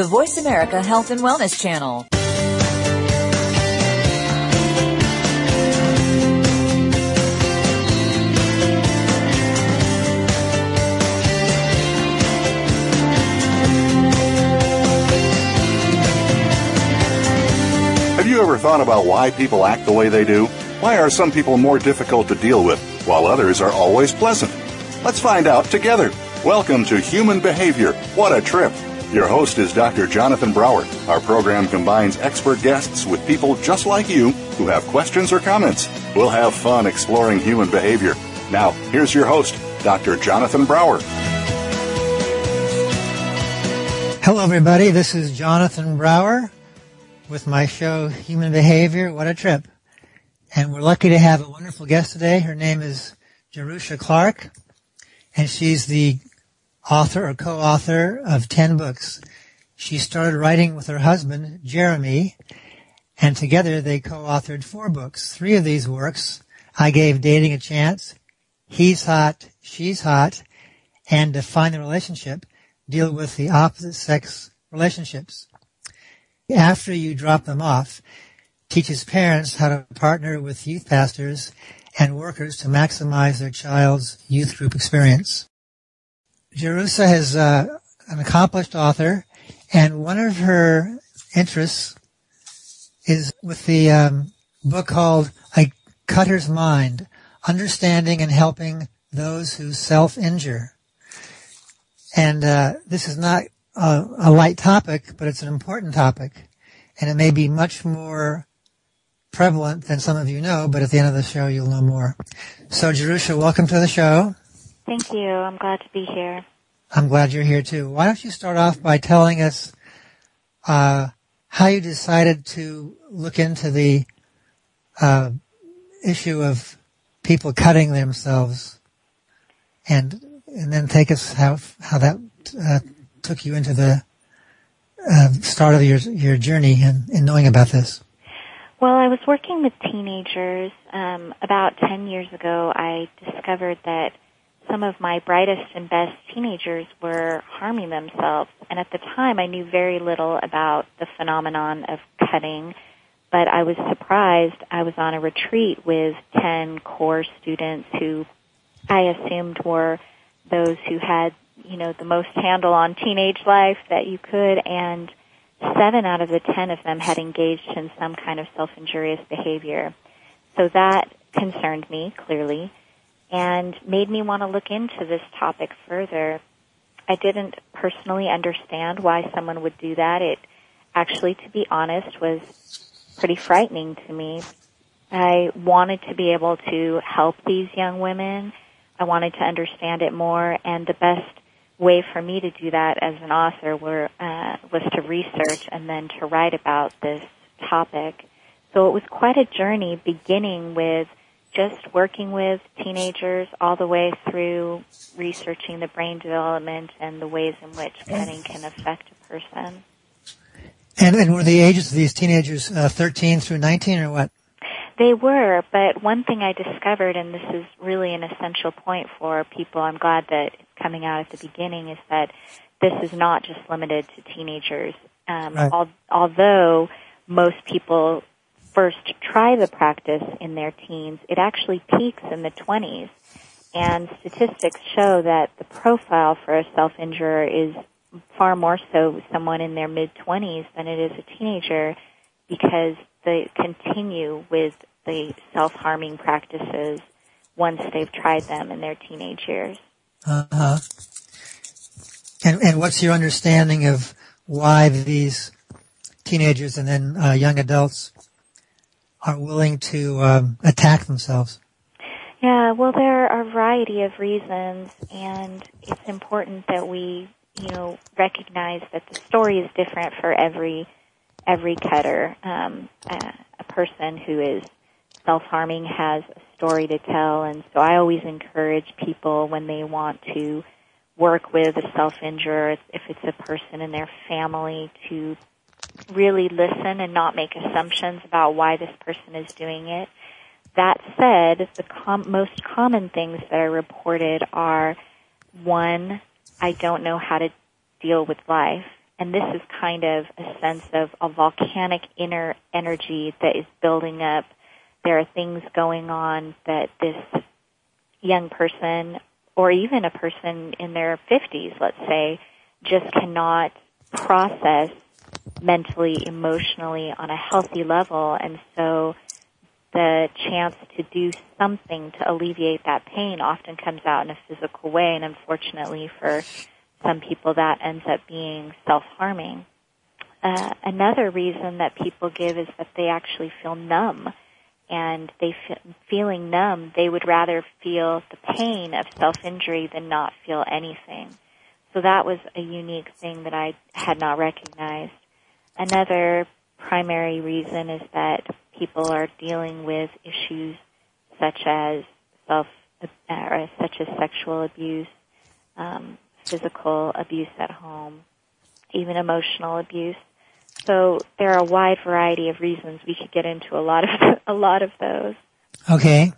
the Voice America Health and Wellness Channel. Have you ever thought about why people act the way they do? Why are some people more difficult to deal with, while others are always pleasant? Let's find out together. Welcome to Human Behavior. What a trip! Your host is Dr. Jonathan Brower. Our program combines expert guests with people just like you who have questions or comments. We'll have fun exploring human behavior. Now, here's your host, Dr. Jonathan Brower. Hello, everybody. This is Jonathan Brower with my show, Human Behavior. What a trip. And we're lucky to have a wonderful guest today. Her name is Jerusha Clark, and she's the author or co-author of 10 books. She started writing with her husband, Jeremy, and together they co-authored four books. Three of these works, I Gave Dating a Chance, He's Hot, She's Hot, and Define the Relationship, deal with the opposite sex relationships. After you drop them off, teaches parents how to partner with youth pastors and workers to maximize their child's youth group experience. Jerusha is uh, an accomplished author, and one of her interests is with the um, book called A Cutter's Mind, Understanding and Helping Those Who Self-Injure. And uh, this is not a, a light topic, but it's an important topic, and it may be much more prevalent than some of you know, but at the end of the show you'll know more. So Jerusha, welcome to the show. Thank you. I'm glad to be here. I'm glad you're here too. Why don't you start off by telling us uh, how you decided to look into the uh, issue of people cutting themselves, and and then take us how how that uh, took you into the uh, start of your your journey in, in knowing about this. Well, I was working with teenagers. Um, about 10 years ago, I discovered that some of my brightest and best teenagers were harming themselves. And at the time, I knew very little about the phenomenon of cutting, but I was surprised. I was on a retreat with 10 core students who I assumed were those who had, you know, the most handle on teenage life that you could, and seven out of the ten of them had engaged in some kind of self-injurious behavior. So that concerned me, clearly, and made me want to look into this topic further. I didn't personally understand why someone would do that. It actually, to be honest, was pretty frightening to me. I wanted to be able to help these young women. I wanted to understand it more, and the best way for me to do that as an author were, uh, was to research and then to write about this topic. So it was quite a journey beginning with just working with teenagers all the way through researching the brain development and the ways in which cutting can affect a person. And, and were the ages of these teenagers uh, 13 through 19 or what? They were, but one thing I discovered, and this is really an essential point for people, I'm glad that it's coming out at the beginning, is that this is not just limited to teenagers. Um, Right. al- although most people first try the practice in their teens, it actually peaks in the 20s. And statistics show that the profile for a self-injurer is far more so someone in their mid-20s than it is a teenager because they continue with the self-harming practices once they've tried them in their teenage years. Uh-huh. And, and what's your understanding of why these teenagers and then uh, young adults are willing to um, attack themselves? Yeah, well, there are a variety of reasons, and it's important that we, you know, recognize that the story is different for every every cutter. Um, a, a person who is self-harming has a story to tell, and so I always encourage people when they want to work with a self-injurer, if it's a person in their family, to really listen and not make assumptions about why this person is doing it. That said, the com- most common things that are reported are one, I don't know how to deal with life. and this is kind of a sense of a volcanic inner energy that is building up. There are things going on that this young person, or even a person in their 50s, let's say, just cannot process mentally, emotionally on a healthy level. And so the chance to do something to alleviate that pain often comes out in a physical way. And unfortunately for some people that ends up being self-harming. Uh, another reason that people give is that they actually feel numb and they f- feeling numb, they would rather feel the pain of self-injury than not feel anything. So that was a unique thing that I had not recognized. Another primary reason is that people are dealing with issues such as self, uh, such as sexual abuse, um, physical abuse at home, even emotional abuse. So there are a wide variety of reasons. We could get into a lot of a lot of those. Okay.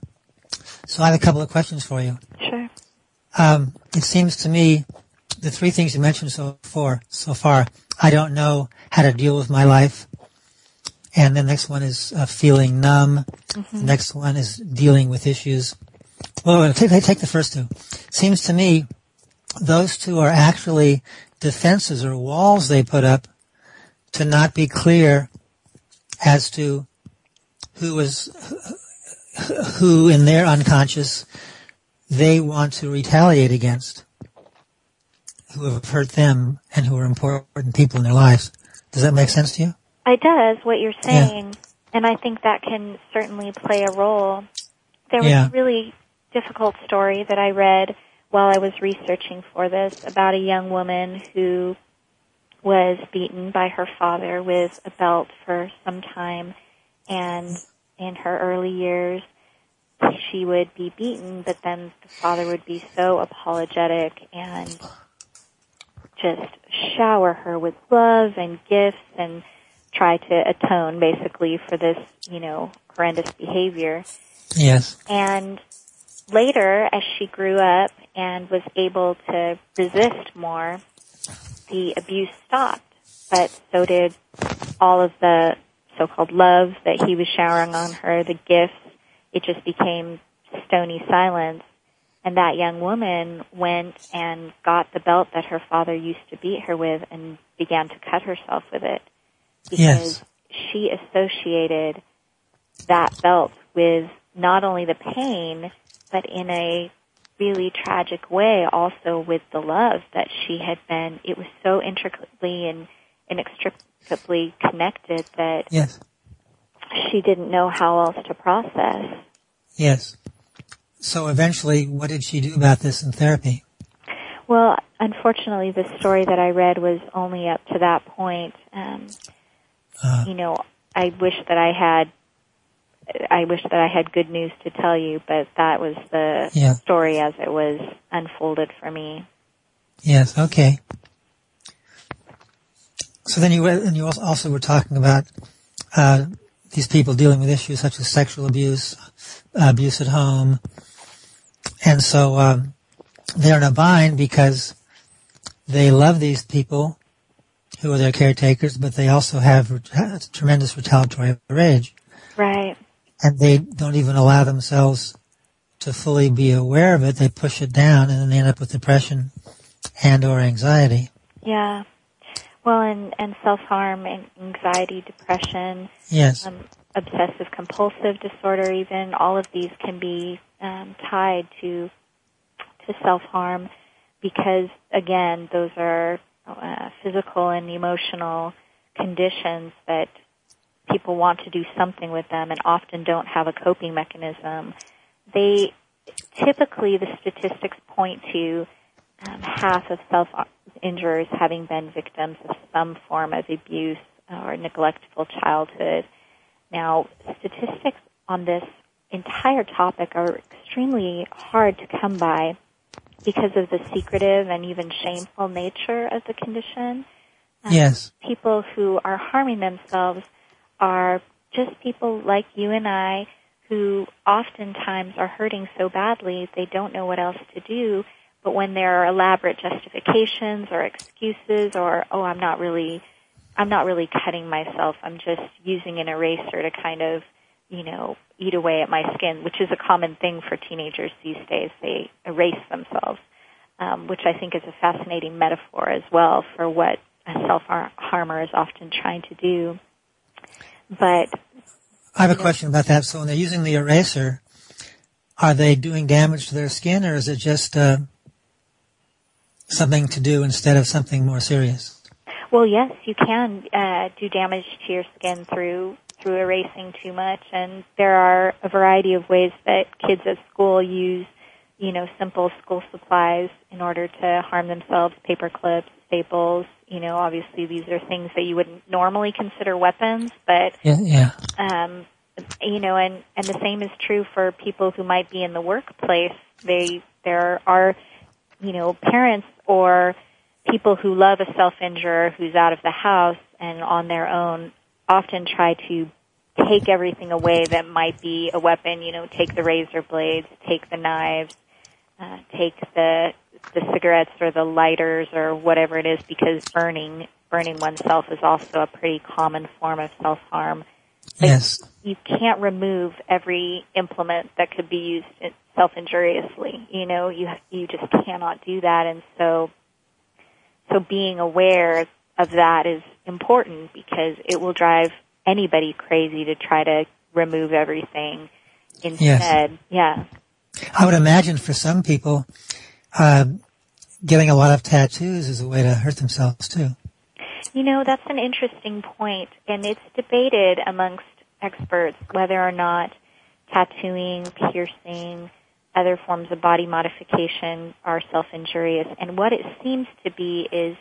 So I have a couple of questions for you. Sure. Um, it seems to me the three things you mentioned so far, so far, I don't know how to deal with my life. And the next one is uh, feeling numb. Mm-hmm. The next one is dealing with issues. Well, take, take the first two. Seems to me those two are actually defenses or walls they put up to not be clear as to who is who in their unconscious they want to retaliate against who have hurt them and who are important people in their lives. Does that make sense to you? It does, what you're saying. Yeah. And I think that can certainly play a role. There was yeah. a really difficult story that I read while I was researching for this about a young woman who was beaten by her father with a belt for some time and in her early years she would be beaten but then the father would be so apologetic and just shower her with love and gifts and try to atone basically for this, you know, horrendous behavior. Yes. And later, as she grew up and was able to resist more, the abuse stopped. But so did all of the so-called love that he was showering on her, the gifts. It just became stony silence. And that young woman went and got the belt that her father used to beat her with and began to cut herself with it. Because yes. she associated that belt with not only the pain, but in a really tragic way also with the love that she had been, it was so intricately and inextricably connected that yes. she didn't know how else to process. Yes. So eventually, what did she do about this in therapy? Well, unfortunately, the story that I read was only up to that point. Um, uh, you know, I wish that I had. I wish that I had good news to tell you, but that was the yeah. story as it was unfolded for me. Yes. Okay. So then you and you also were talking about uh, these people dealing with issues such as sexual abuse, uh, abuse at home, and so um, they're in a bind because they love these people who are their caretakers, but they also have tremendous retaliatory rage. Right. And they don't even allow themselves to fully be aware of it. They push it down, and then they end up with depression and or anxiety. Yeah. Well, and and self harm and anxiety, depression. Yes. Um, obsessive compulsive disorder, even all of these can be um, tied to to self harm because again those are uh, physical and emotional conditions that people want to do something with them and often don't have a coping mechanism. They typically the statistics point to um, half of self injurers having been victims of some form of abuse or neglectful childhood. Now, statistics on this entire topic are extremely hard to come by because of the secretive and even shameful nature of the condition. Um, yes. People who are harming themselves are just people like you and I who oftentimes are hurting so badly they don't know what else to do, but when there are elaborate justifications or excuses or, oh, I'm not really, I'm not really cutting myself. I'm just using an eraser to kind of, you know, eat away at my skin, which is a common thing for teenagers these days. They erase themselves, um, which I think is a fascinating metaphor as well for what a self-harmer is often trying to do. But I have a question about that. So when they're using the eraser, are they doing damage to their skin, or is it just uh, something to do instead of something more serious? Well, yes, you can uh, do damage to your skin through through erasing too much, and there are a variety of ways that kids at school use, you know, simple school supplies in order to harm themselves: paper clips, staples. You know, obviously these are things that you wouldn't normally consider weapons, but Yeah, yeah. um, you know, and and the same is true for people who might be in the workplace. They there are, you know, parents or people who love a self-injurer who's out of the house and on their own often try to take everything away that might be a weapon. You know, take the razor blades, take the knives, uh, take the the cigarettes or the lighters or whatever it is, because burning burning oneself is also a pretty common form of self harm. But Yes. you can't remove every implement that could be used self injuriously. You know, you you just cannot do that, and so so being aware of that is important because it will drive anybody crazy to try to remove everything instead. Yeah. I would imagine for some people, uh, getting a lot of tattoos is a way to hurt themselves too. You know, that's an interesting point, and it's debated amongst experts whether or not tattooing, piercing, other forms of body modification are self-injurious. And what it seems to be is,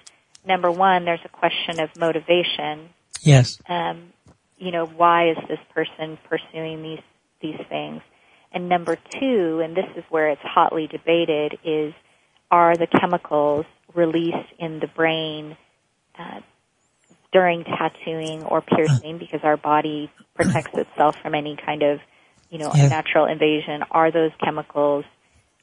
number one, there's a question of motivation. Yes. Um, you know, why is this person pursuing these these things? And number two, and this is where it's hotly debated, is are the chemicals released in the brain uh, during tattooing or piercing because our body protects itself from any kind of you know Yeah. unnatural invasion are those chemicals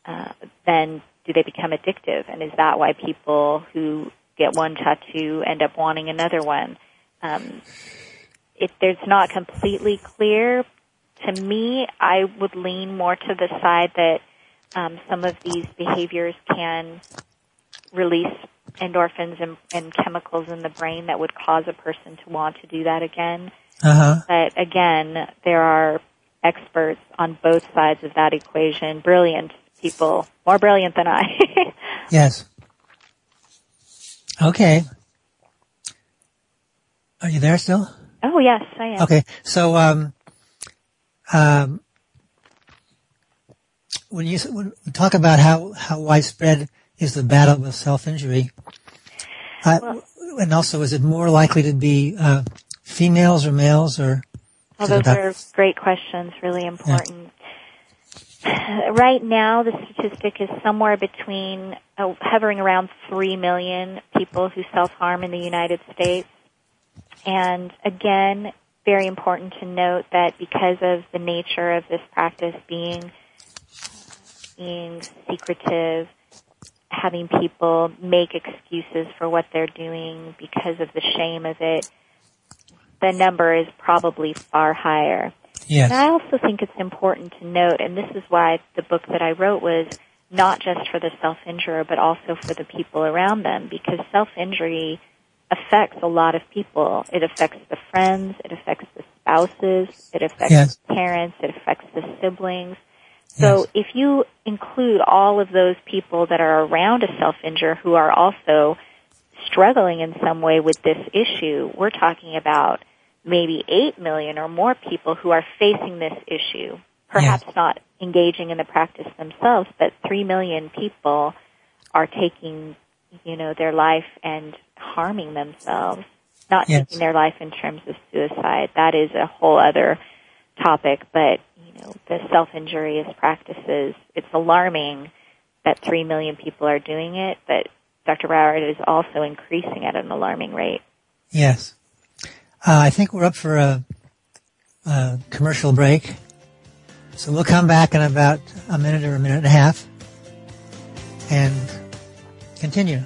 uh, then do they become addictive and is that why people who get one tattoo end up wanting another one um, it, there's not completely clear to me I would lean more to the side that um, some of these behaviors can release endorphins and, and chemicals in the brain that would cause a person to want to do that again. Uh huh. But again, there are experts on both sides of that equation, brilliant people, more brilliant than I. Yes. Okay. Are you there still? oh yes, I am. Okay. So, um, um, when you when we talk about how how widespread is the battle with self injury, uh, Well- and also is it more likely to be uh, females or males or? Well, those are great questions, really important. Right now, the statistic is somewhere between uh, hovering around 3 million people who self-harm in the United States. And again, very important to note that because of the nature of this practice being being secretive, having people make excuses for what they're doing because of the shame of it, the number is probably far higher. Yes. And I also think it's important to note, and this is why the book that I wrote was not just for the self-injurer, but also for the people around them, because self-injury affects a lot of people. It affects the friends, it affects the spouses, it affects Yes. the parents, it affects the siblings. So Yes. if you include all of those people that are around a self-injurer who are also struggling in some way with this issue, we're talking about maybe 8 million or more people who are facing this issue. Perhaps not engaging in the practice themselves, but 3 million people are taking, you know, their life and harming themselves. Not Yes. taking their life in terms of suicide. That is a whole other topic, but, you know, the self-injurious practices, it's alarming that 3 million people are doing it, but Dr. Brower, it is also increasing at an alarming rate. Yes. Uh, I think we're up for a, a commercial break. So we'll come back in about a minute or a minute and a half. and continue.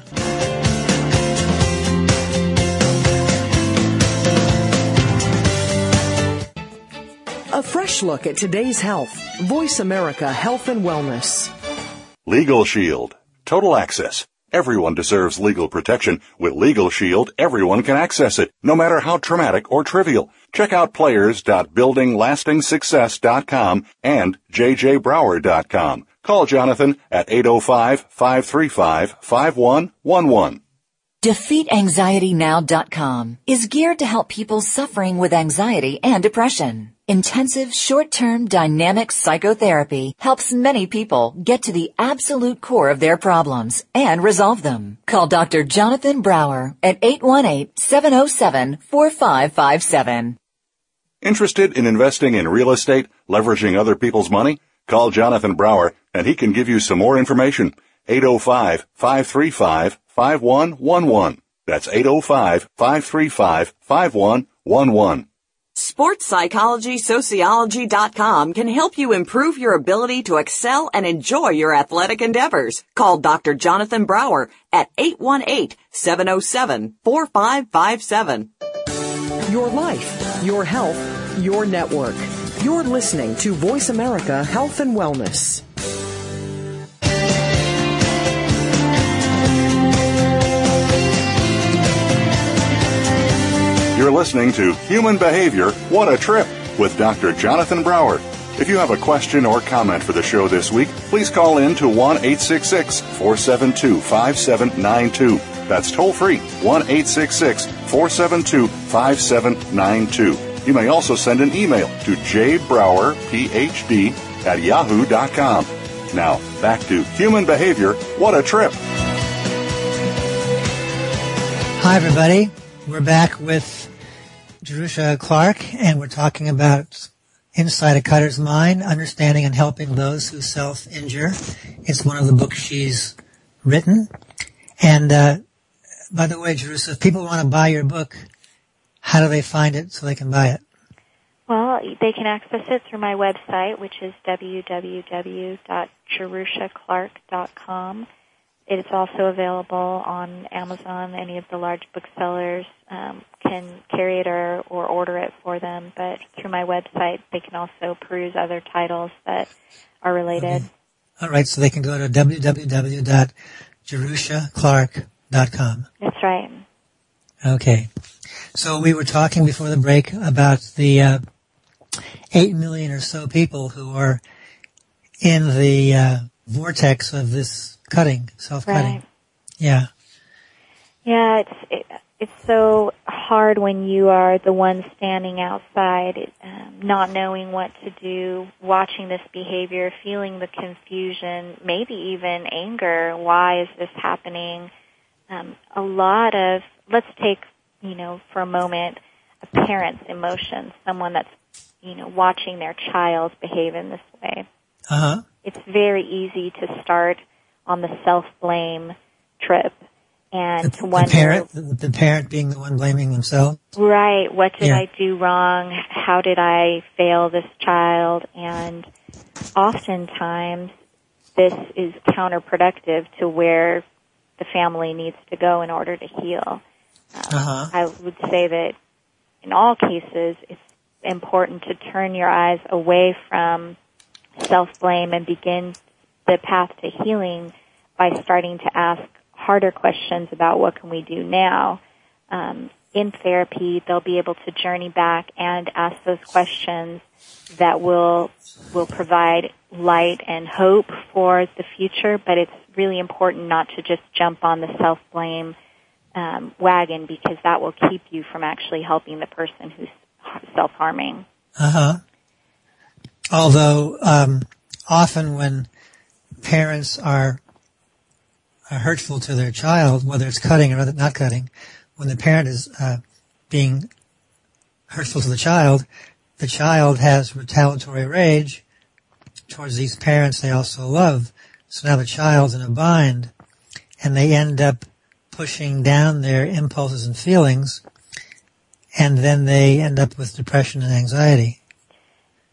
A fresh look at today's health. Voice America Health and Wellness. Legal Shield. Total access. Everyone deserves legal protection. With Legal Shield, everyone can access it, no matter how traumatic or trivial. Check out players.buildinglastingsuccess.com and jjbrower.com. Call Jonathan at 805-535-5111. DefeatAnxietyNow.com is geared to help people suffering with anxiety and depression. Intensive short-term dynamic psychotherapy helps many people get to the absolute core of their problems and resolve them. Call Dr. Jonathan Brower at 818-707-4557. Interested in investing in real estate, leveraging other people's money? Call Jonathan Brower and he can give you some more information. 805-535-5111. That's 805-535-5111. SportsPsychologySociology.com can help you improve your ability to excel and enjoy your athletic endeavors. Call Dr. Jonathan Brower at 818-707-4557. Your life, your health, your network. You're listening to Voice America Health and Wellness. You're listening to Human Behavior What a Trip with Dr. Jonathan Brower. If you have a question or comment for the show this week, please call in to 1 866 472 5792. That's toll free 1 866 472 5792. You may also send an email to jbrowerphd at yahoo.com. Now, back to Human Behavior What a Trip. Hi, everybody. We're back with Jerusha Clark, and we're talking about Inside a Cutter's Mind, Understanding and Helping Those Who Self-Injure. It's one of the books she's written. And, uh, by the way, Jerusha, if people want to buy your book, how do they find it so they can buy it? Well, they can access it through my website, which is www.jerushaclark.com. It's also available on Amazon. Any of the large booksellers um, can carry it or, or order it for them. But through my website, they can also peruse other titles that are related. Okay. All right, so they can go to www.jerushaclark.com. That's right. Okay. So we were talking before the break about the uh, 8 million or so people who are in the uh, vortex of this cutting, self-cutting. Right. Yeah. Yeah, it's it, it's so hard when you are the one standing outside, um, not knowing what to do, watching this behavior, feeling the confusion, maybe even anger. Why is this happening? Um, a lot of let's take you know for a moment a parent's emotions, someone that's you know watching their child behave in this way. Uh huh. It's very easy to start on the self blame trip and the, to wonder the parent, the, parent being the one blaming themselves. Right. What did Yeah. I do wrong? How did I fail this child? And oftentimes this is counterproductive to where the family needs to go in order to heal. Uh-huh. I would say that in all cases, it's important to turn your eyes away from self-blame and begin the path to healing by starting to ask harder questions about what can we do now. Um, in therapy, they'll be able to journey back and ask those questions that will will provide light and hope for the future. But it's really important not to just jump on the self blame um, wagon because that will keep you from actually helping the person who's self harming. Uh huh. Although um, often when parents are, are hurtful to their child, whether it's cutting or not cutting, when the parent is uh, being hurtful to the child, the child has retaliatory rage towards these parents they also love. So now the child's in a bind, and they end up pushing down their impulses and feelings, and then they end up with depression and anxiety.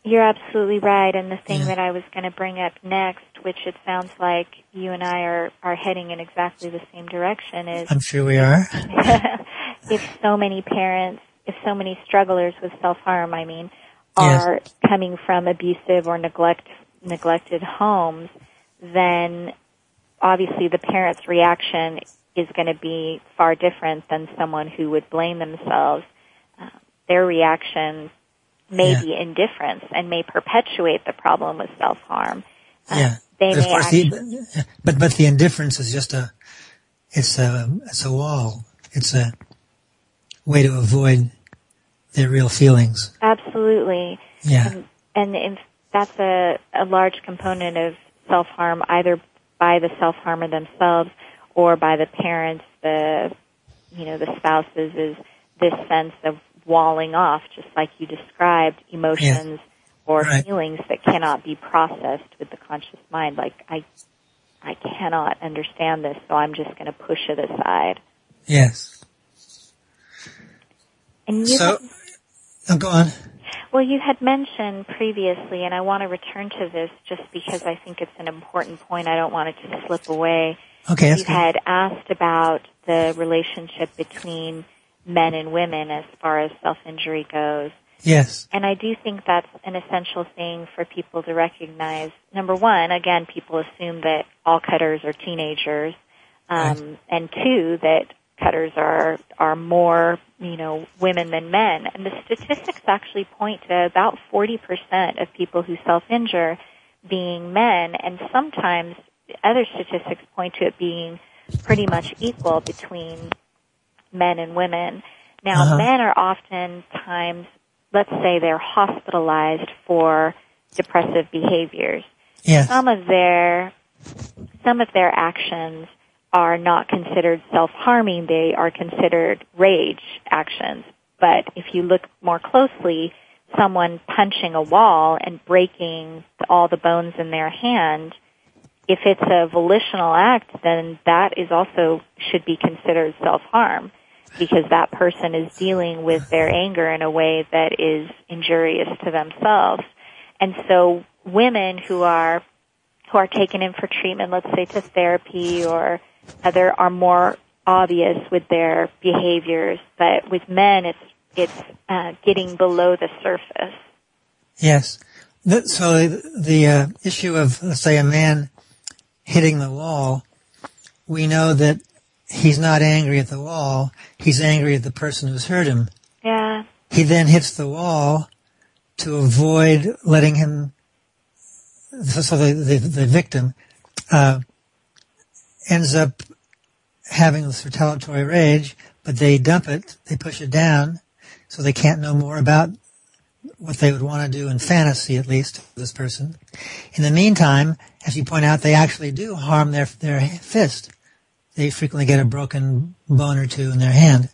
You're absolutely right. And the thing Yeah. that I was going to bring up next, which it sounds like you and I are, are heading in exactly the same direction, is I'm sure we are. if so many parents, if so many strugglers with self-harm, I mean, Yes. are coming from abusive or neglect, neglected homes, then obviously the parent's reaction is going to be far different than someone who would blame themselves. Uh, their reaction may Yeah. be indifference and may perpetuate the problem with self-harm. Yeah. They But of course, actually, the, but but the indifference is just a, it's a it's a wall. It's a way to avoid their real feelings. absolutely. Yeah. And, that's a, a large component of self-harm, either by the self-harmer themselves or by the parents, the, you know, the spouses, is this sense of walling off, just like you described, emotions or Right. feelings that cannot be processed with the conscious mind. Like, I, I cannot understand this, so I'm just going to push it aside. Yes. And you So, oh, go on. Well, you had mentioned previously, and I want to return to this just because I think it's an important point. I don't want it to slip away. Okay, you good. had asked about the relationship between men and women as far as self-injury goes. Yes. And I do think that's an essential thing for people to recognize. Number one, again, people assume that all cutters are teenagers. Um, and two, that cutters are, are more, you know, women than men. And the statistics actually point to about 40% of people who self-injure being men, and sometimes other statistics point to it being pretty much equal between men and women. Now, Uh-huh. men are oftentimes, let's say they're hospitalized for depressive behaviors. Yes. Some of their, some of their actions are not considered self-harming, they are considered rage actions. But if you look more closely, someone punching a wall and breaking all the bones in their hand, if it's a volitional act, then that is also should be considered self-harm because that person is dealing with their anger in a way that is injurious to themselves. And so women who are who are taken in for treatment, let's say to therapy or other, are more obvious with their behaviors. But with men, it's it's uh, getting below the surface. Yes. So the, uh, issue of, let's say, a man hitting the wall, we know that he's not angry at the wall. He's angry at the person who's hurt him. Yeah, He then hits the wall to avoid letting him, so the, the, the victim uh, ends up having this retaliatory rage, but they dump it, they push it down, so they can't know more about what they would want to do in fantasy, at least, this person. In the meantime, as you point out, they actually do harm their their fist. They frequently get a broken bone or two in their hand.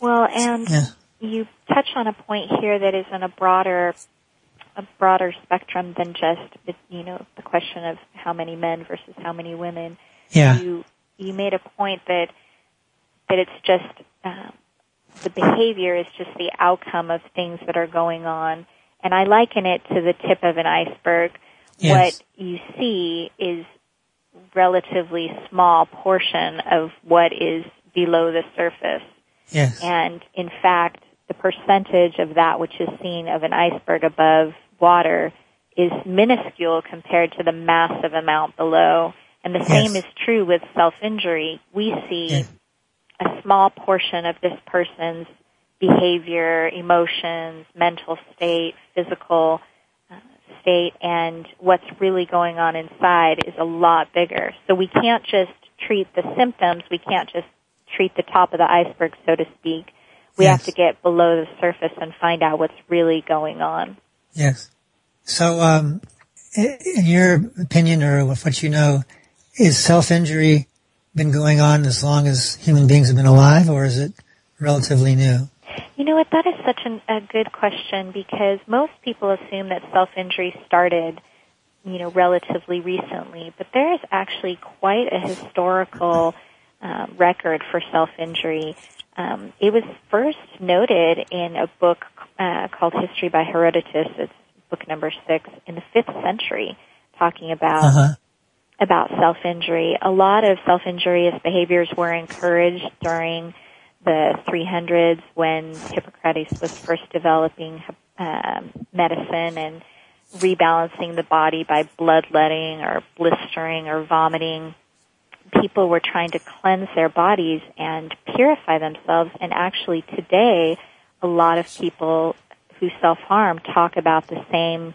Well, and Yeah. you touch on a point here that is in a broader, a broader spectrum than just, the, you know, the question of how many men versus how many women. Yeah. You you made a point that that it's just um, the behavior is just the outcome of things that are going on, and I liken it to the tip of an iceberg. Yes. What you see is relatively small portion of what is below the surface. Yes. And in fact, the percentage of that which is seen of an iceberg above water is minuscule compared to the massive amount below. And the same is true with self-injury. We see Yes. a small portion of this person's behavior, emotions, mental state, physical state, and what's really going on inside is a lot bigger. So we can't just treat the symptoms. We can't just treat the top of the iceberg, so to speak. We Yes. have to get below the surface and find out what's really going on. Yes. So, um, in your opinion, or with what you know, is self-injury been going on as long as human beings have been alive, or is it relatively new? You know what? That is such an, a good question because most people assume that self-injury started, you know, relatively recently, but there is actually quite a historical um, record for self-injury. Um, it was first noted in a book uh, called History by Herodotus. It's book number six in the fifth century, talking about Uh-huh. about self-injury. A lot of self-injurious behaviors were encouraged during the 300s when Hippocrates was first developing um, medicine and rebalancing the body by bloodletting or blistering or vomiting. People were trying to cleanse their bodies and purify themselves and actually today a lot of people who self-harm talk about the same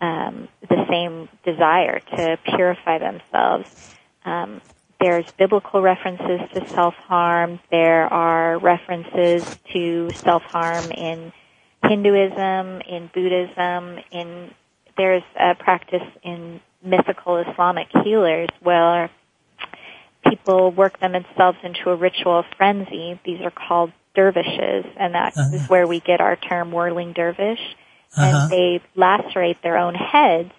um, the same desire to purify themselves. Um, there's biblical references to self-harm. There are references to self-harm in Hinduism, in Buddhism, in there's a practice in mythical Islamic healers where people work themselves into a ritual frenzy. These are called dervishes, and that is Uh-huh. where we get our term whirling dervish. Uh-huh. And they lacerate their own heads,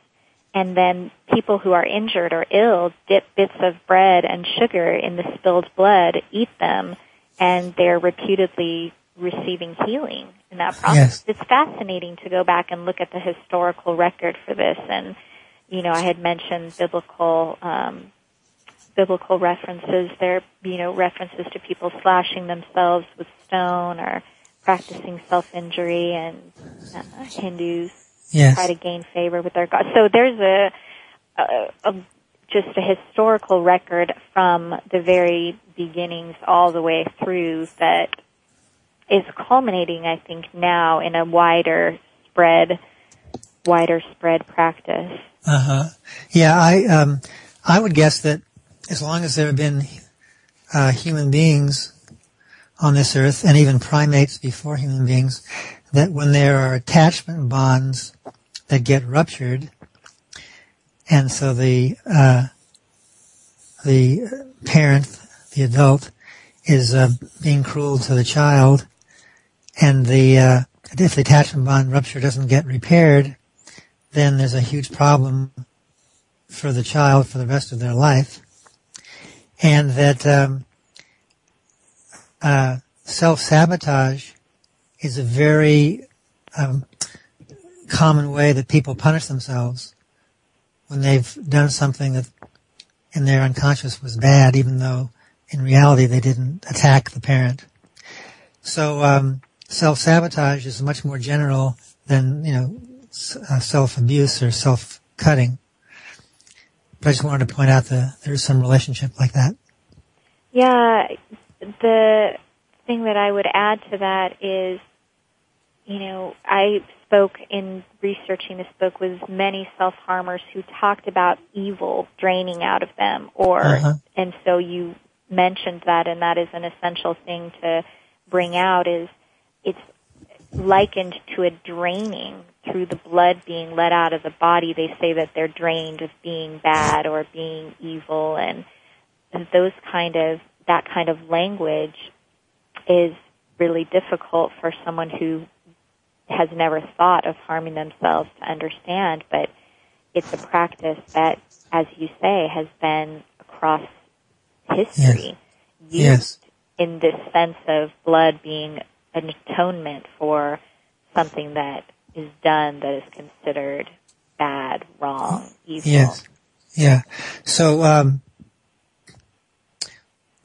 and then people who are injured or ill dip bits of bread and sugar in the spilled blood, eat them, and they're reputedly receiving healing in that process. Yes. It's fascinating to go back and look at the historical record for this, and you know, I had mentioned biblical um, biblical references. There, you know, references to people slashing themselves with stone or practicing self-injury, and uh, Hindus Yes. try to gain favor with their god. So there's a, a, a just a historical record from the very beginnings all the way through that is culminating, I think, now in a wider spread, wider spread practice. Uh huh. Yeah, I um, I would guess that as long as there have been uh, human beings on this earth, and even primates before human beings, that when there are attachment bonds that get ruptured, and so the uh, the parent, the adult, is uh, being cruel to the child, and the uh, if the attachment bond rupture doesn't get repaired, then there's a huge problem for the child for the rest of their life. And that um, uh, self-sabotage is a very um, common way that people punish themselves when they've done something that in their unconscious was bad, even though in reality they didn't attack the parent. So um, self-sabotage is much more general than you know uh, self-abuse or self-cutting. But I just wanted to point out that there's some relationship like that. Yeah, the thing that I would add to that is, you know, I spoke in researching this book with many self-harmers who talked about evil draining out of them or, Uh-huh. and so you mentioned that and that is an essential thing to bring out is it's likened to a draining through the blood being let out of the body. They say that they're drained of being bad or being evil and those kind of that kind of language is really difficult for someone who has never thought of harming themselves to understand, but it's a practice that, as you say, has been across history used Yes. in this sense of blood being an atonement for something that is done that is considered bad, wrong, evil. Yes. Yeah. So, um,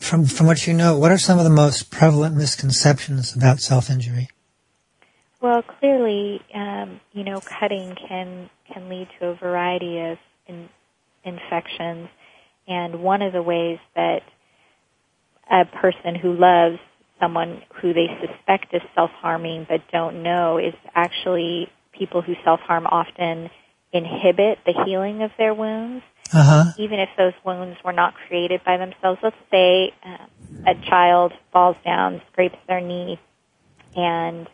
from from what you know, what are some of the most prevalent misconceptions about self-injury? Well, clearly, um, you know, cutting can can lead to a variety of in, infections, and one of the ways that a person who loves someone who they suspect is self-harming but don't know is actually people who self-harm often inhibit the healing of their wounds Uh huh. even if those wounds were not created by themselves. Let's say um, a child falls down, scrapes their knee, and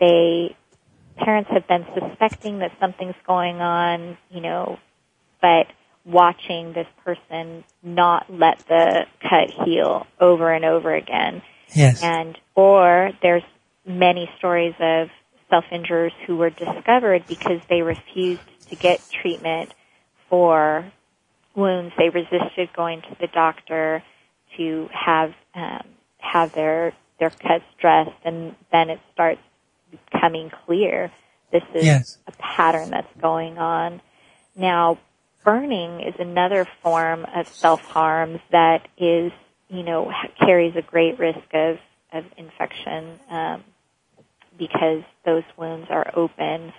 they parents have been suspecting that something's going on, you know, but watching this person not let the cut heal over and over again. Yes. And or there's many stories of self-injurers who were discovered because they refused to get treatment for wounds. They resisted going to the doctor to have um, have their their cuts dressed, and then it starts becoming clear. This is Yes. a pattern that's going on. Now, burning is another form of self-harm that is, you know, carries a great risk of, of infection um, because those wounds are open.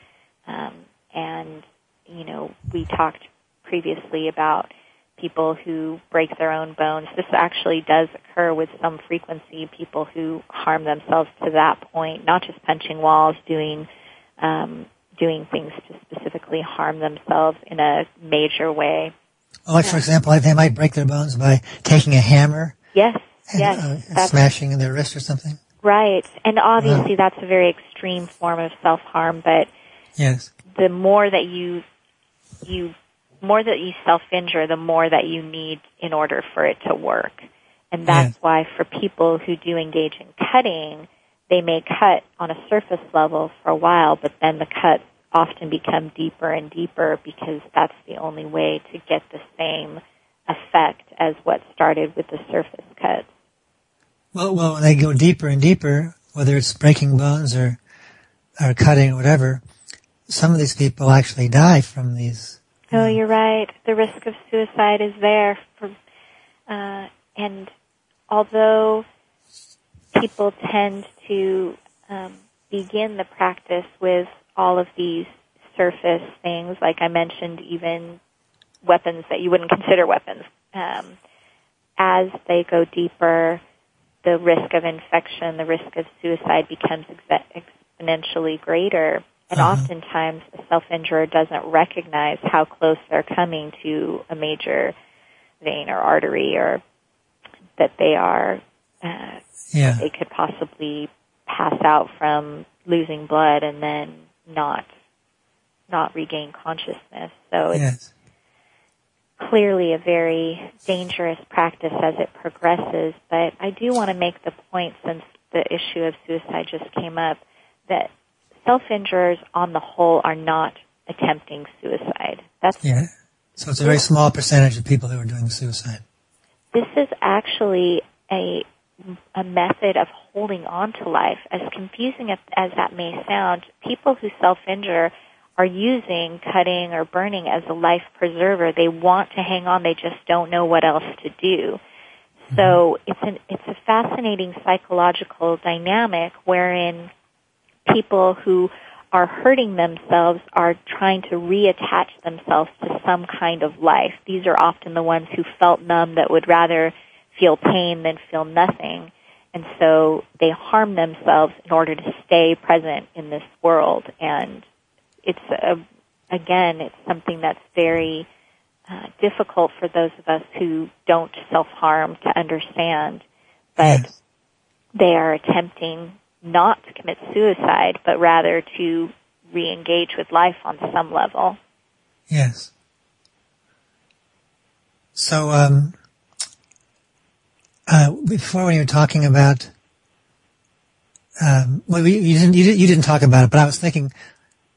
Um, and, you know, we talked previously about people who break their own bones. This actually does occur with some frequency, people who harm themselves to that point, not just punching walls, doing um, doing things to specifically harm themselves in a major way. Well, like for example, they might break their bones by taking a hammer Yes, and yes, uh, smashing their wrist or something. right. And obviously, that's a very extreme form of self harm. But Yes. the more that you you more that you self injure, the more that you need in order for it to work. And that's Yes. why for people who do engage in cutting, they may cut on a surface level for a while, but then the cuts often become deeper and deeper because that's the only way to get the same effect as what started with the surface cuts. Well, well, when they go deeper and deeper, whether it's breaking bones or or cutting or whatever, some of these people actually die from these. Oh, you're right. The risk of suicide is there. For, uh, and although people tend to um, begin the practice with all of these surface things, like I mentioned, even weapons that you wouldn't consider weapons, um, as they go deeper, the risk of infection, the risk of suicide becomes exponentially greater. And Uh-huh. oftentimes, a self-injurer doesn't recognize how close they're coming to a major vein or artery, or that they are uh, Yeah. they could possibly pass out from losing blood and then not not regain consciousness. So it's Yes. clearly a very dangerous practice as it progresses, but I do want to make the point since the issue of suicide just came up that self-injurers on the whole are not attempting suicide. That's Yeah. So it's a very small percentage of people who are doing suicide. this is actually a a method of holding on to life. As confusing as, as that may sound, people who self-injure are using cutting or burning as a life preserver. They want to hang on, they just don't know what else to do. So mm-hmm. it's an it's a fascinating psychological dynamic wherein people who are hurting themselves are trying to reattach themselves to some kind of life. These are often the ones who felt numb that would rather feel pain than feel nothing. And so they harm themselves in order to stay present in this world. And it's a, again, it's something that's very uh, difficult for those of us who don't self-harm to understand. But Yes. they are attempting not to commit suicide, but rather to re-engage with life on some level. Yes. So, um, uh, before when you were talking about, um, well, you, you didn't, you didn't, you didn't talk about it, but I was thinking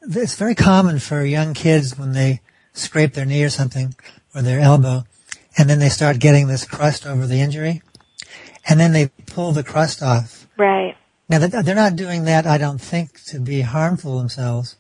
it's very common for young kids when they scrape their knee or something or their elbow, and then they start getting this crust over the injury, and then they pull the crust off. Right. Now they're not doing that, I don't think, to be harmful themselves.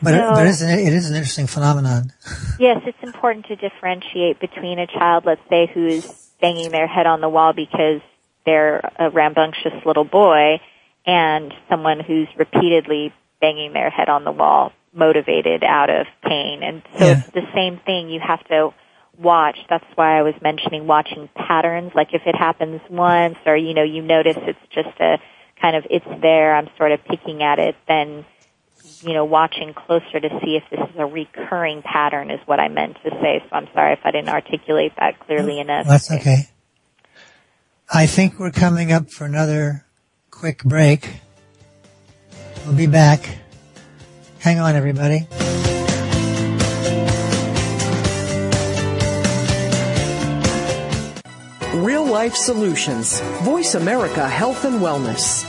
But, it, but it, is an, it is an interesting phenomenon. Yes, it's important to differentiate between a child, let's say, who's banging their head on the wall because they're a rambunctious little boy, and someone who's repeatedly banging their head on the wall, motivated out of pain. And so Yeah. it's the same thing. You have to watch. That's why I was mentioning watching patterns. Like if it happens once, or you know, you notice it's just a kind of it's there. I'm sort of picking at it. Then you know, watching closer to see if this is a recurring pattern is what I meant to say. So I'm sorry if I didn't articulate that clearly enough. That's okay. I think we're coming up for another quick break. We'll be back. Hang on, everybody. Real Life Solutions. Voice America Health and Wellness.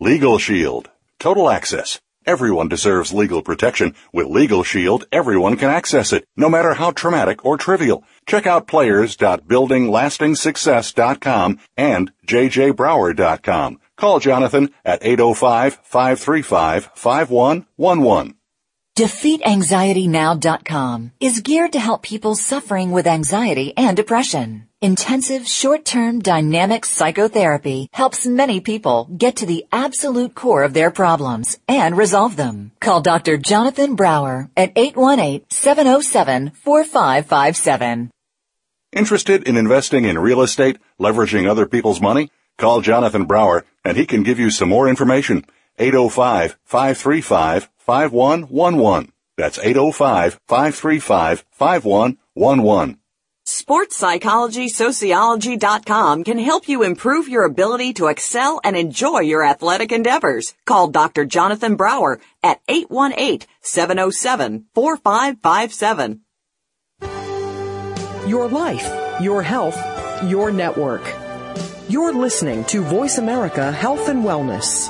Legal Shield. Total access. Everyone deserves legal protection. With Legal Shield, everyone can access it, no matter how traumatic or trivial. Check out players.buildinglastingsuccess.com and jjbrower.com. Call Jonathan at 805-535-5111. DefeatAnxietyNow.com is geared to help people suffering with anxiety and depression. Intensive short-term dynamic psychotherapy helps many people get to the absolute core of their problems and resolve them. Call Dr. Jonathan Brower at 818-707-4557. Interested in investing in real estate, leveraging other people's money? Call Jonathan Brower and he can give you some more information. Oh 805-535-5111. That's 805-535-5111. SportsPsychologySociology.com can help you improve your ability to excel and enjoy your athletic endeavors. Call Dr. Jonathan Brower at 818-707-4557. Your life, your health, your network. You're listening to Voice America Health and Wellness.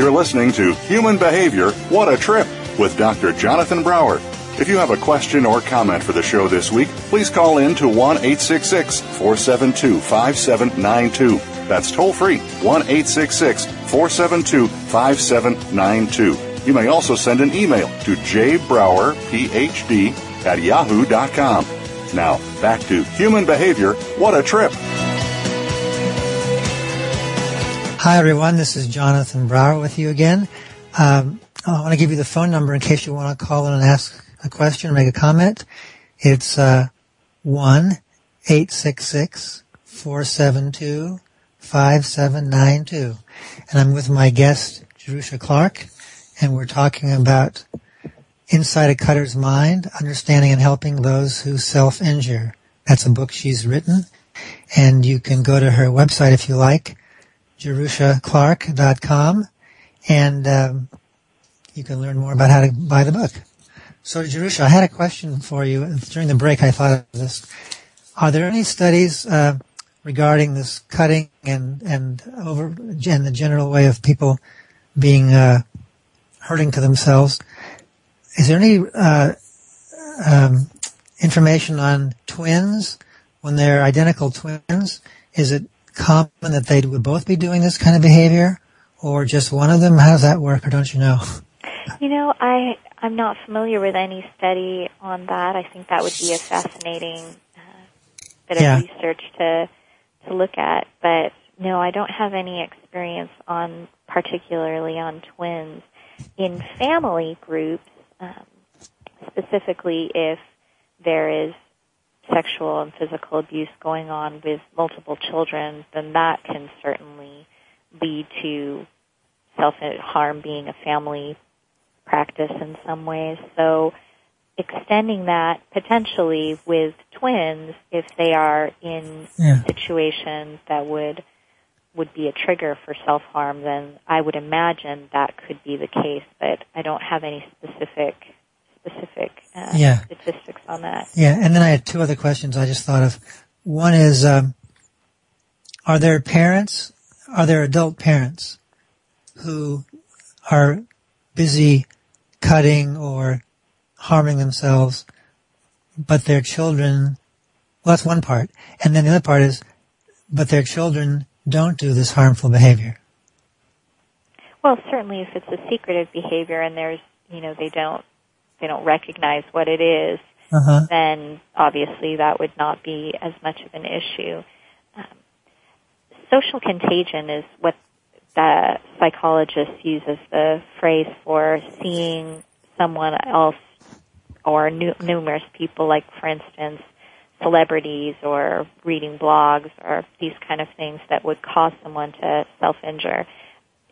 You're listening to Human Behavior What a Trip with Dr. Jonathan Brower. If you have a question or comment for the show this week, please call in to 1 866 472 5792. That's toll free 1 866 472 5792. You may also send an email to jbrowerphd at yahoo.com. Now, back to Human Behavior What a Trip. Hi, everyone. This is Jonathan Brower with you again. Um, I want to give you the phone number in case you want to call in and ask a question or make a comment. It's uh, 1 866 472 5792. And I'm with my guest, Jerusha Clark, and we're talking about Inside a Cutter's Mind, Understanding and Helping Those Who Self-Injure. That's a book she's written, and you can go to her website if you like, jerushaclark.com, and um, you can learn more about how to buy the book. So, Jerusha, I had a question for you. During the break, I thought of this. Are there any studies uh, regarding this cutting and and over and the general way of people being uh, hurting to themselves? Is there any uh, um, information on twins when they're identical twins? Is it common that they would both be doing this kind of behavior, or just one of them? How does that work, or don't you know? You know, I I'm not familiar with any study on that. I think that would be a fascinating uh, bit Yeah. of research to to look at. But no, I don't have any experience on particularly on twins in family groups, um, specifically if there is sexual and physical abuse going on with multiple children, then that can certainly lead to self harm being a family practice in some ways. So extending that potentially with twins if they are in Yeah. situations that would would be a trigger for self harm, then I would imagine that could be the case. But I don't have any specific uh, Yeah. statistics on that. Yeah, and then I had two other questions I just thought of. One is, um, are there parents, are there adult parents who are busy cutting or harming themselves, but their children, well, that's one part. And then the other part is, but their children don't do this harmful behavior. Well, certainly if it's a secretive behavior and there's you know they don't they don't recognize what it is, Uh-huh. then obviously that would not be as much of an issue. Um, social contagion is what the psychologists use as the phrase for seeing someone else or nu- numerous people, like for instance, celebrities or reading blogs or these kind of things that would cause someone to self-injure.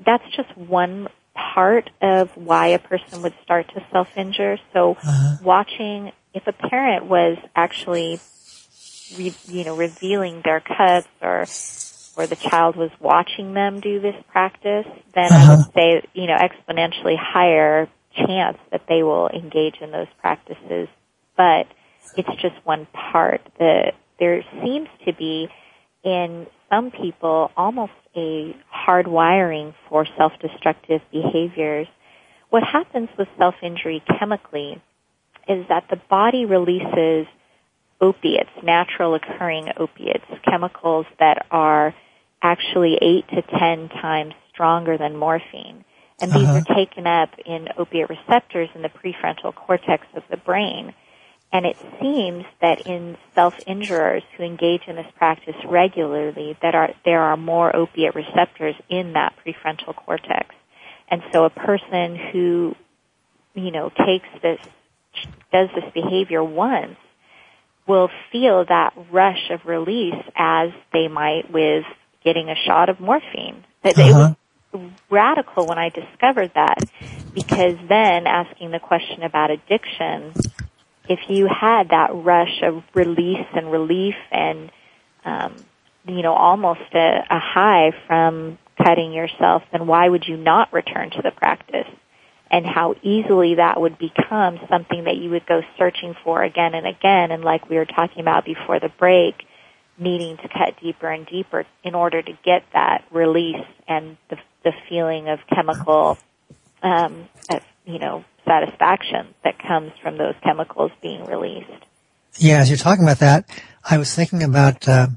That's just one part of why a person would start to self-injure. So uh-huh. watching, if a parent was actually, re, you know, revealing their cuts or, or the child was watching them do this practice, then I would uh-huh. say, you know, exponentially higher chance that they will engage in those practices. But it's just one part. The, there seems to be in some people almost a hard wiring for self-destructive behaviors. What happens with self-injury chemically is that the body releases opiates, natural occurring opiates, chemicals that are actually eight to ten times stronger than morphine. And these Uh-huh. are taken up in opiate receptors in the prefrontal cortex of the brain. And it seems that in self-injurers who engage in this practice regularly, that are, there are more opiate receptors in that prefrontal cortex. And so a person who, you know, takes this, does this behavior once, will feel that rush of release as they might with getting a shot of morphine. That it Uh-huh. was radical when I discovered that because then asking the question about addiction, if you had that rush of release and relief and, um, you know, almost a, a high from cutting yourself, then why would you not return to the practice? And how easily that would become something that you would go searching for again and again. And like we were talking about before the break, needing to cut deeper and deeper in order to get that release and the, the feeling of chemical, um, you know, satisfaction that comes from those chemicals being released. Yeah, as you're talking about that, I was thinking about uh,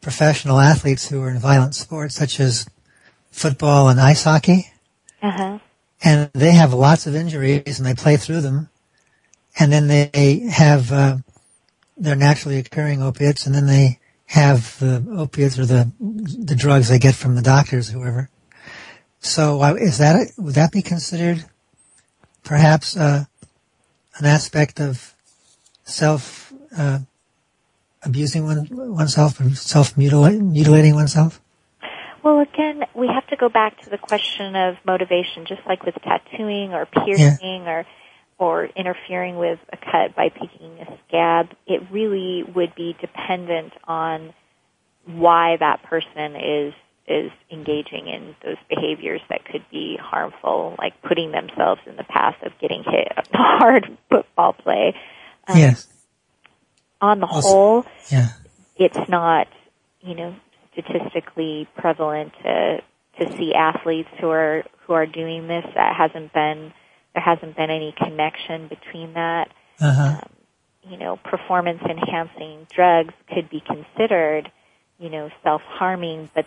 professional athletes who are in violent sports such as football and ice hockey, Uh huh. and they have lots of injuries and they play through them, and then they have uh, their naturally occurring opiates, and then they have the opiates or the the drugs they get from the doctors, whoever. So uh, is that would that be considered perhaps uh, an aspect of self uh, abusing one, oneself, or self mutilating oneself? Well, again, we have to go back to the question of motivation, just like with tattooing or piercing or or interfering with a cut by picking a scab. It really would be dependent on why that person is is engaging in those behaviors that could be harmful, like putting themselves in the path of getting hit a hard football play. Um, yes. On the Also- whole, Yeah. it's not, you know, statistically prevalent to to see athletes who are who are doing this. That hasn't been there hasn't been any connection between that. Uh huh. You know, performance enhancing drugs could be considered, you know, self harming, but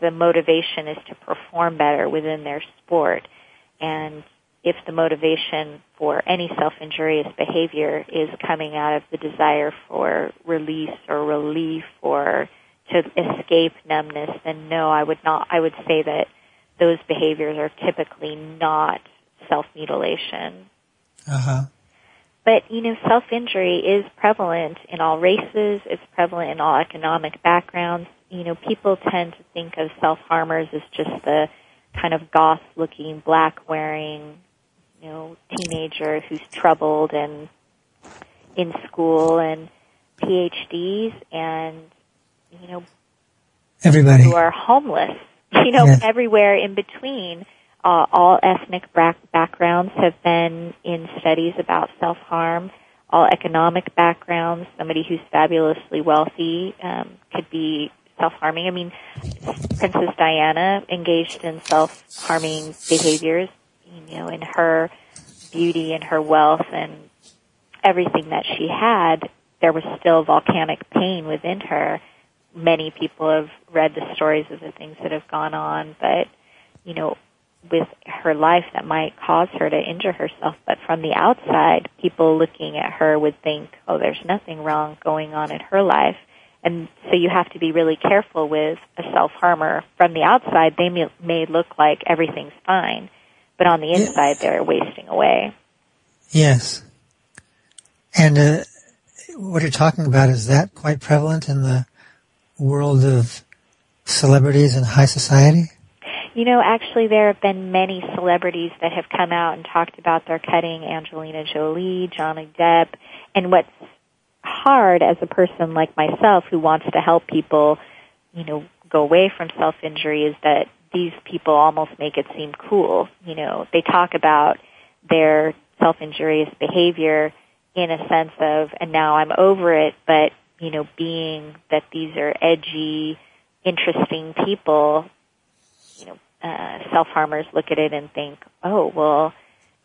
the motivation is to perform better within their sport. And if the motivation for any self-injurious behavior is coming out of the desire for release or relief or to escape numbness, then no, I would not, I would say that those behaviors are typically not self-mutilation. Uh huh. But, you know, self-injury is prevalent in all races. It's prevalent in all economic backgrounds. You know, people tend to think of self-harmers as just the kind of goth-looking, black-wearing, you know, teenager who's troubled and in school and PhDs and, you know, Everybody. who are homeless. You know, Yes. everywhere in between. Uh, all ethnic back- backgrounds have been in studies about self-harm. All economic backgrounds, somebody who's fabulously wealthy um, could be self-harming. I mean, Princess Diana engaged in self-harming behaviors. You know, in her beauty and her wealth and everything that she had, there was still volcanic pain within her many people have read the stories of the things that have gone on, but you know, with her life that might cause her to injure herself. But from the outside, people looking at her would think, oh, there's nothing wrong going on in her life. And so you have to be really careful with a self-harmer. From the outside, they may, may look like everything's fine, but on the Yeah. inside, they're wasting away. Yes. And uh, what you're talking about is that quite prevalent in the world of celebrities and high society? You know, actually, there have been many celebrities that have come out and talked about their cutting. Angelina Jolie, Johnny Depp, and what's hard as a person like myself who wants to help people, you know, go away from self-injury is that these people almost make it seem cool. You know, they talk about their self-injurious behavior in a sense of, and now I'm over it, but, you know, being that these are edgy, interesting people, you know, uh, self-harmers look at it and think, oh, well,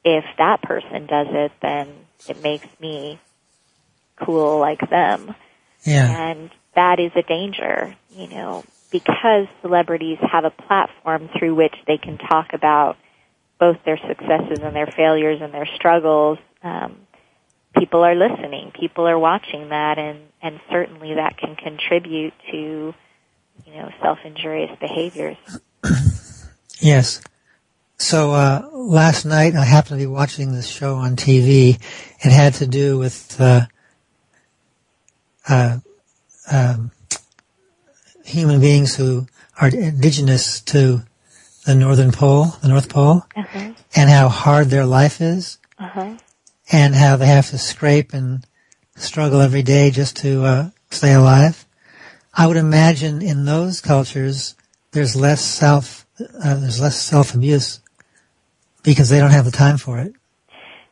if that person does it, then it makes me cool like them. Yeah. And that is a danger, you know, because celebrities have a platform through which they can talk about both their successes and their failures and their struggles. Um, people are listening, people are watching that, and and certainly that can contribute to, you know, self-injurious behaviors. Yes. So uh, last night I happened to be watching this show on TV. It had to do with uh, uh, um, human beings who are indigenous to the northern pole, the North Pole, Uh-huh. and how hard their life is, Uh-huh. and how they have to scrape and struggle every day just to uh, stay alive. I would imagine in those cultures there's less self, uh, there's less self abuse because they don't have the time for it.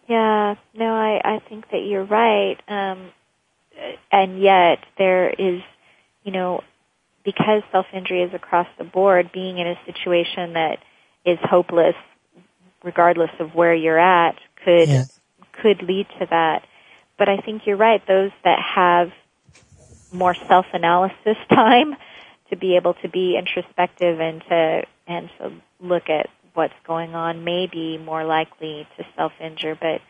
Yeah, no, I, I think that you're right. Um, and yet there is, you know, because self-injury is across the board, being in a situation that is hopeless, regardless of where you're at, could Yes. could lead to that. But I think you're right. Those that have more self-analysis time to be able to be introspective and to and to look at what's going on may be more likely to self-injure. But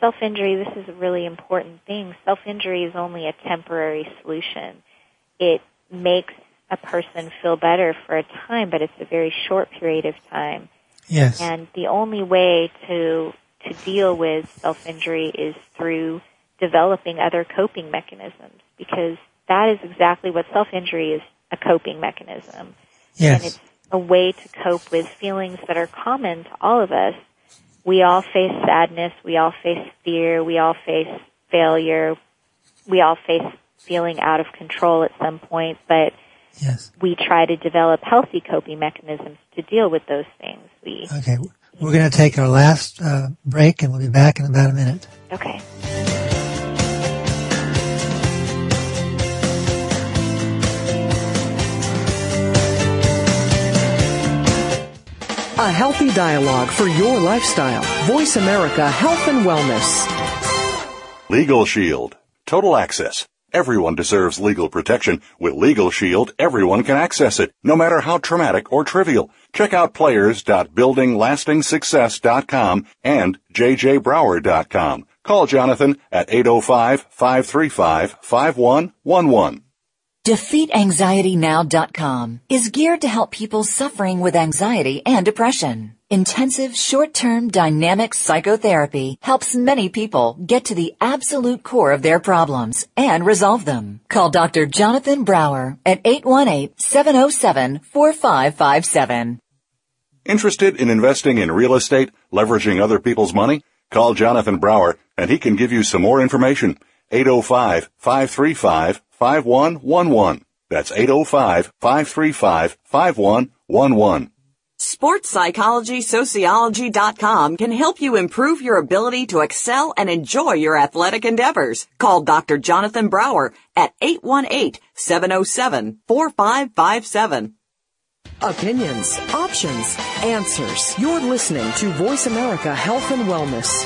self-injury, this is a really important thing. Self-injury is only a temporary solution. It makes a person feel better for a time, but it's a very short period of time. Yes. And the only way to to deal with self-injury is through developing other coping mechanisms because that is exactly what self-injury is a coping mechanism. Yes. And it's a way to cope with feelings that are common to all of us. We all face sadness, we all face fear, we all face failure, we all face feeling out of control at some point, but Yes. we try to develop healthy coping mechanisms to deal with those things. We Okay. We're going to take our last uh, break and we'll be back in about a minute. okay. A healthy dialogue for your lifestyle. Voice America Health and Wellness. Legal Shield. Total access. Everyone deserves legal protection. With Legal Shield, everyone can access it, no matter how traumatic or trivial. Check out players.buildinglastingsuccess.com and jjbrower.com. Call Jonathan at 805-535-5111. DefeatAnxietyNow.com is geared to help people suffering with anxiety and depression. Intensive short-term dynamic psychotherapy helps many people get to the absolute core of their problems and resolve them. Call Dr. Jonathan Brower at 818-707-4557. Interested in investing in real estate, leveraging other people's money? Call Jonathan Brower and he can give you some more information. 805-535-5111. That's 805-535-5111. SportsPsychologySociology.com can help you improve your ability to excel and enjoy your athletic endeavors. Call Dr. Jonathan Brower at 818-707-4557. Opinions, options, answers. You're listening to Voice America Health and Wellness.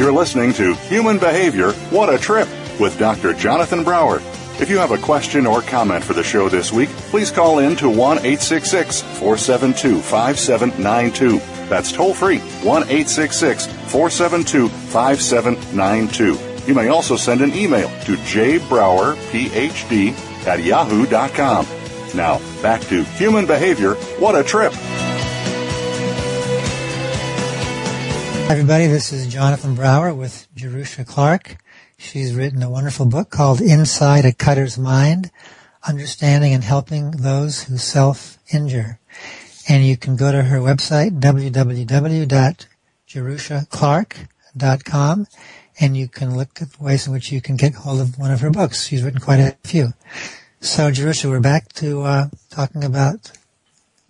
You're listening to Human Behavior What a Trip with Dr. Jonathan Brower. If you have a question or comment for the show this week, please call in to 1 866 472 5792. That's toll free 1 866 472 5792. You may also send an email to jbrowerphd at yahoo.com. Now, back to Human Behavior What a Trip. Everybody. This is Jonathan Brower with Jerusha Clark. She's written a wonderful book called Inside a Cutter's Mind, Understanding and Helping Those Who Self-Injure. And you can go to her website, www.jerushaclark.com, and you can look at ways in which you can get hold of one of her books. She's written quite a few. So, Jerusha, we're back to uh, talking about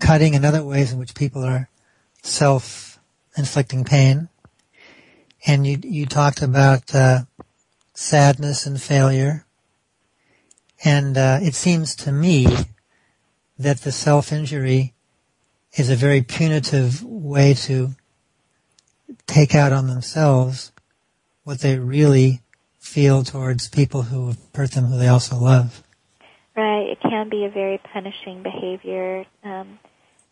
cutting and other ways in which people are self-inflicting pain. And you you talked about uh, sadness and failure, and uh, it seems to me that the self-injury is a very punitive way to take out on themselves what they really feel towards people who have hurt them who they also love. Right. It can be a very punishing behavior. Um,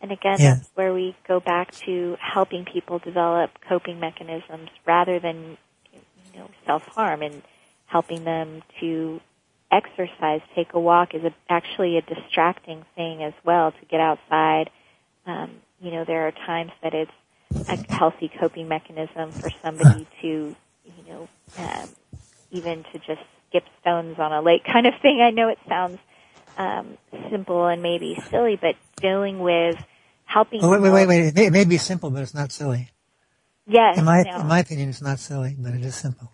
and again, Yeah. that's where we go back to helping people develop coping mechanisms rather than, you know, self-harm and helping them to exercise, take a walk is a, actually a distracting thing as well to get outside. Um, you know, there are times that it's a healthy coping mechanism for somebody to, you know, um, even to just skip stones on a lake kind of thing. I know it sounds um, simple and maybe silly, but dealing with helping. Oh, wait, wait, wait, wait. It may, it may be simple, but it's not silly. Yes, In my, no. in my opinion, it's not silly, but it is simple.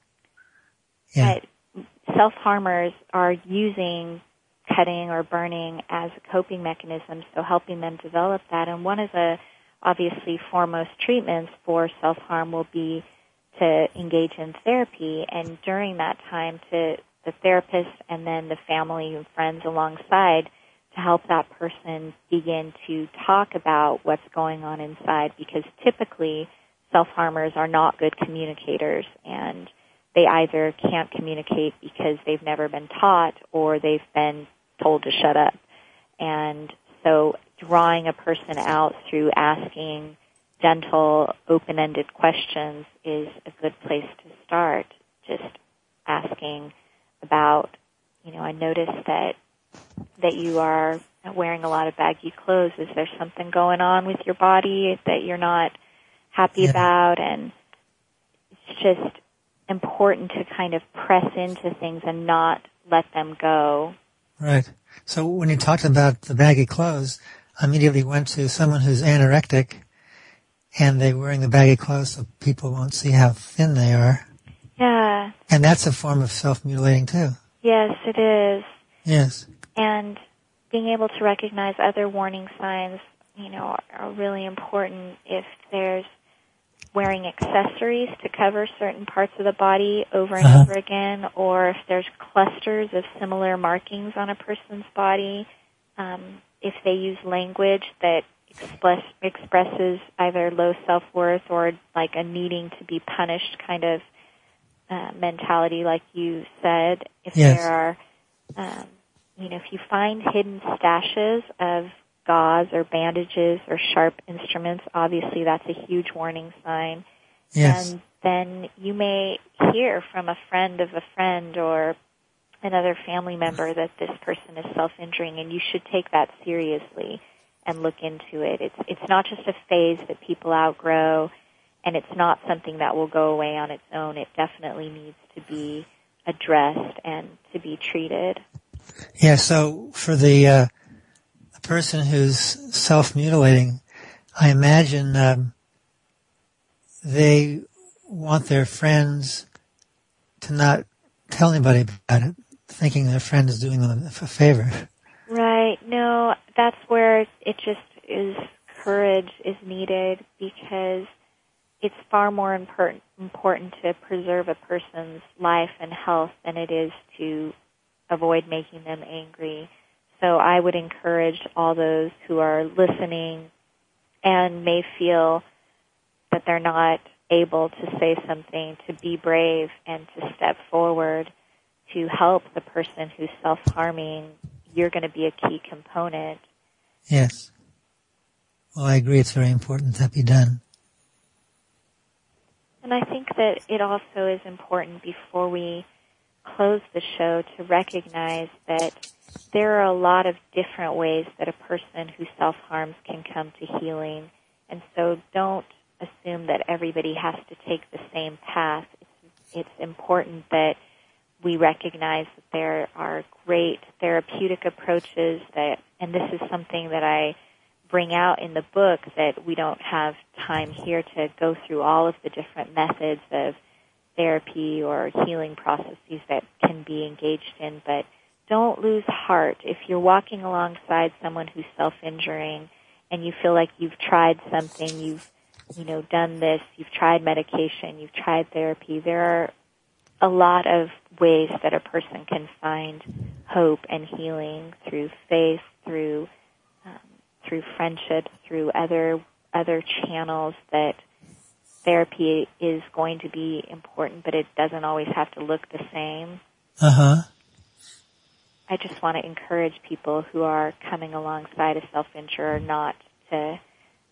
Yeah. but self-harmers are using cutting or burning as a coping mechanism, so helping them develop that. And one of the obviously foremost treatments for self-harm will be to engage in therapy, and during that time, to the therapist and then the family and friends alongside to help that person begin to talk about what's going on inside because typically self-harmers are not good communicators and they either can't communicate because they've never been taught or they've been told to shut up. And so drawing a person out through asking gentle, open-ended questions is a good place to start. Just asking about, you know, I noticed that that you are wearing a lot of baggy clothes. Is there something going on with your body that you're not happy Yeah. about? And it's just important to kind of press into things and not let them go. Right. So when you talked about the baggy clothes, I immediately went to someone who's anorectic and they're wearing the baggy clothes so people won't see how thin they are. Yeah. And that's a form of self-mutilating too. Yes, it is. Yes. And being able to recognize other warning signs, you know, are, are really important. If there's wearing accessories to cover certain parts of the body over and Uh-huh. over again, or if there's clusters of similar markings on a person's body, um, if they use language that express, expresses either low self-worth or like a needing to be punished kind of uh, mentality, like you said, if Yes. there are um, you know, if you find hidden stashes of gauze or bandages or sharp instruments, obviously that's a huge warning sign. Yes. And then you may hear from a friend of a friend or another family member that this person is self-injuring and you should take that seriously and look into it. It's, it's not just a phase that people outgrow and it's not something that will go away on its own. It definitely needs to be addressed and to be treated. Yeah, so for the, uh, the person who's self-mutilating, I imagine um, they want their friends to not tell anybody about it, thinking their friend is doing them a favor. Right. No, that's where it just is courage is needed because it's far more important important to preserve a person's life and health than it is to avoid making them angry. So I would encourage all those who are listening and may feel that they're not able to say something to be brave and to step forward to help the person who's self-harming. You're going to be a key component. Yes. Well, I agree. It's very important that be done. And I think that it also is important before we close the show to recognize that there are a lot of different ways that a person who self-harms can come to healing. And so don't assume that everybody has to take the same path. It's, it's important that we recognize that there are great therapeutic approaches that, and this is something that I bring out in the book that we don't have time here to go through all of the different methods of therapy or healing processes that can be engaged in, but don't lose heart. If you're walking alongside someone who's self-injuring and you feel like you've tried something, you've, you know, done this, you've tried medication, you've tried therapy, there are a lot of ways that a person can find hope and healing through faith, through um, through friendship, through other other channels that therapy is going to be important, but it doesn't always have to look the same. Uh huh. I just want to encourage people who are coming alongside a self-injurer not to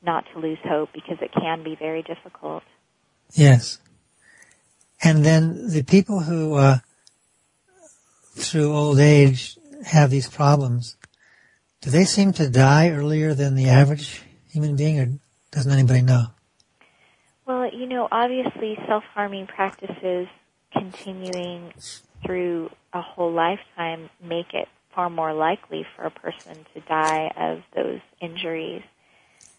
not to lose hope because it can be very difficult. Yes. And then the people who, uh, through old age, have these problems, do they seem to die earlier than the average human being, or doesn't anybody know? Well, you know, obviously self-harming practices continuing through a whole lifetime make it far more likely for a person to die of those injuries.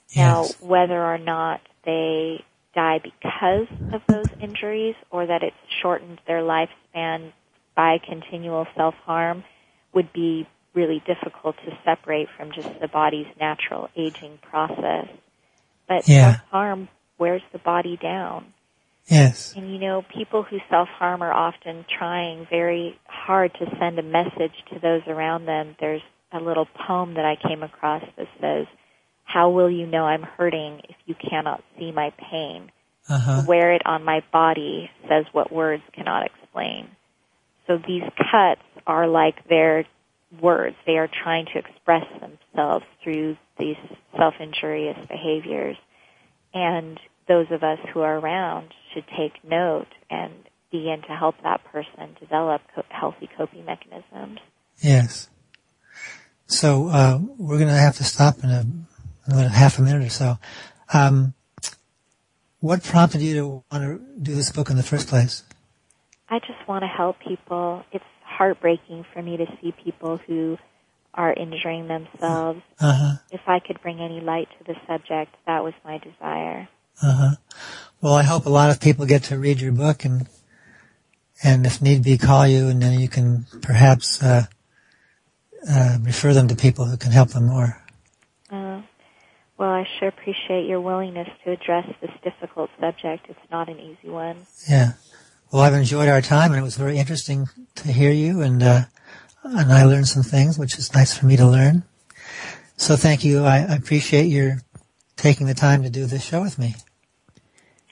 Yes. Now, whether or not they die because of those injuries or that it's shortened their lifespan by continual self-harm would be really difficult to separate from just the body's natural aging process. But Yeah. self-harm wears the body down. Yes. And you know, people who self-harm are often trying very hard to send a message to those around them. There's a little poem that I came across that says, how will you know I'm hurting if you cannot see my pain? Uh huh. Wear it on my body says what words cannot explain. So these cuts are like their words. They are trying to express themselves through these self-injurious behaviors. And those of us who are around should take note and begin to help that person develop co- healthy coping mechanisms. Yes. So uh, we're going to have to stop in a, another half a minute or so. Um, what prompted you to want to do this book in the first place? I just want to help people. It's heartbreaking for me to see people who are injuring themselves. Uh huh. If I could bring any light to the subject, that was my desire. Uh huh. Well, I hope a lot of people get to read your book and and if need be, call you, and then you can perhaps uh, uh, refer them to people who can help them more. Uh, well, I sure appreciate your willingness to address this difficult subject. It's not an easy one. Yeah. Well, I've enjoyed our time, and it was very interesting to hear you, and uh, and I learned some things, which is nice for me to learn. So thank you. I, I appreciate your taking the time to do this show with me,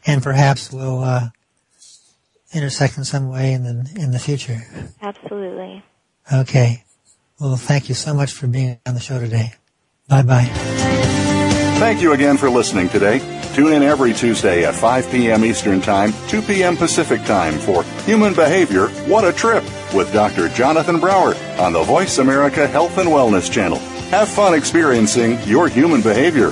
and perhaps we'll uh, intersect in some way in the in the future. Absolutely. Okay. Well, thank you so much for being on the show today. Bye bye. Thank you again for listening today. Tune in every Tuesday at 5 p.m. Eastern Time, 2 p.m. Pacific Time for Human Behavior What a Trip with Dr. Jonathan Brower on the Voice America Health and Wellness Channel. Have fun experiencing your human behavior.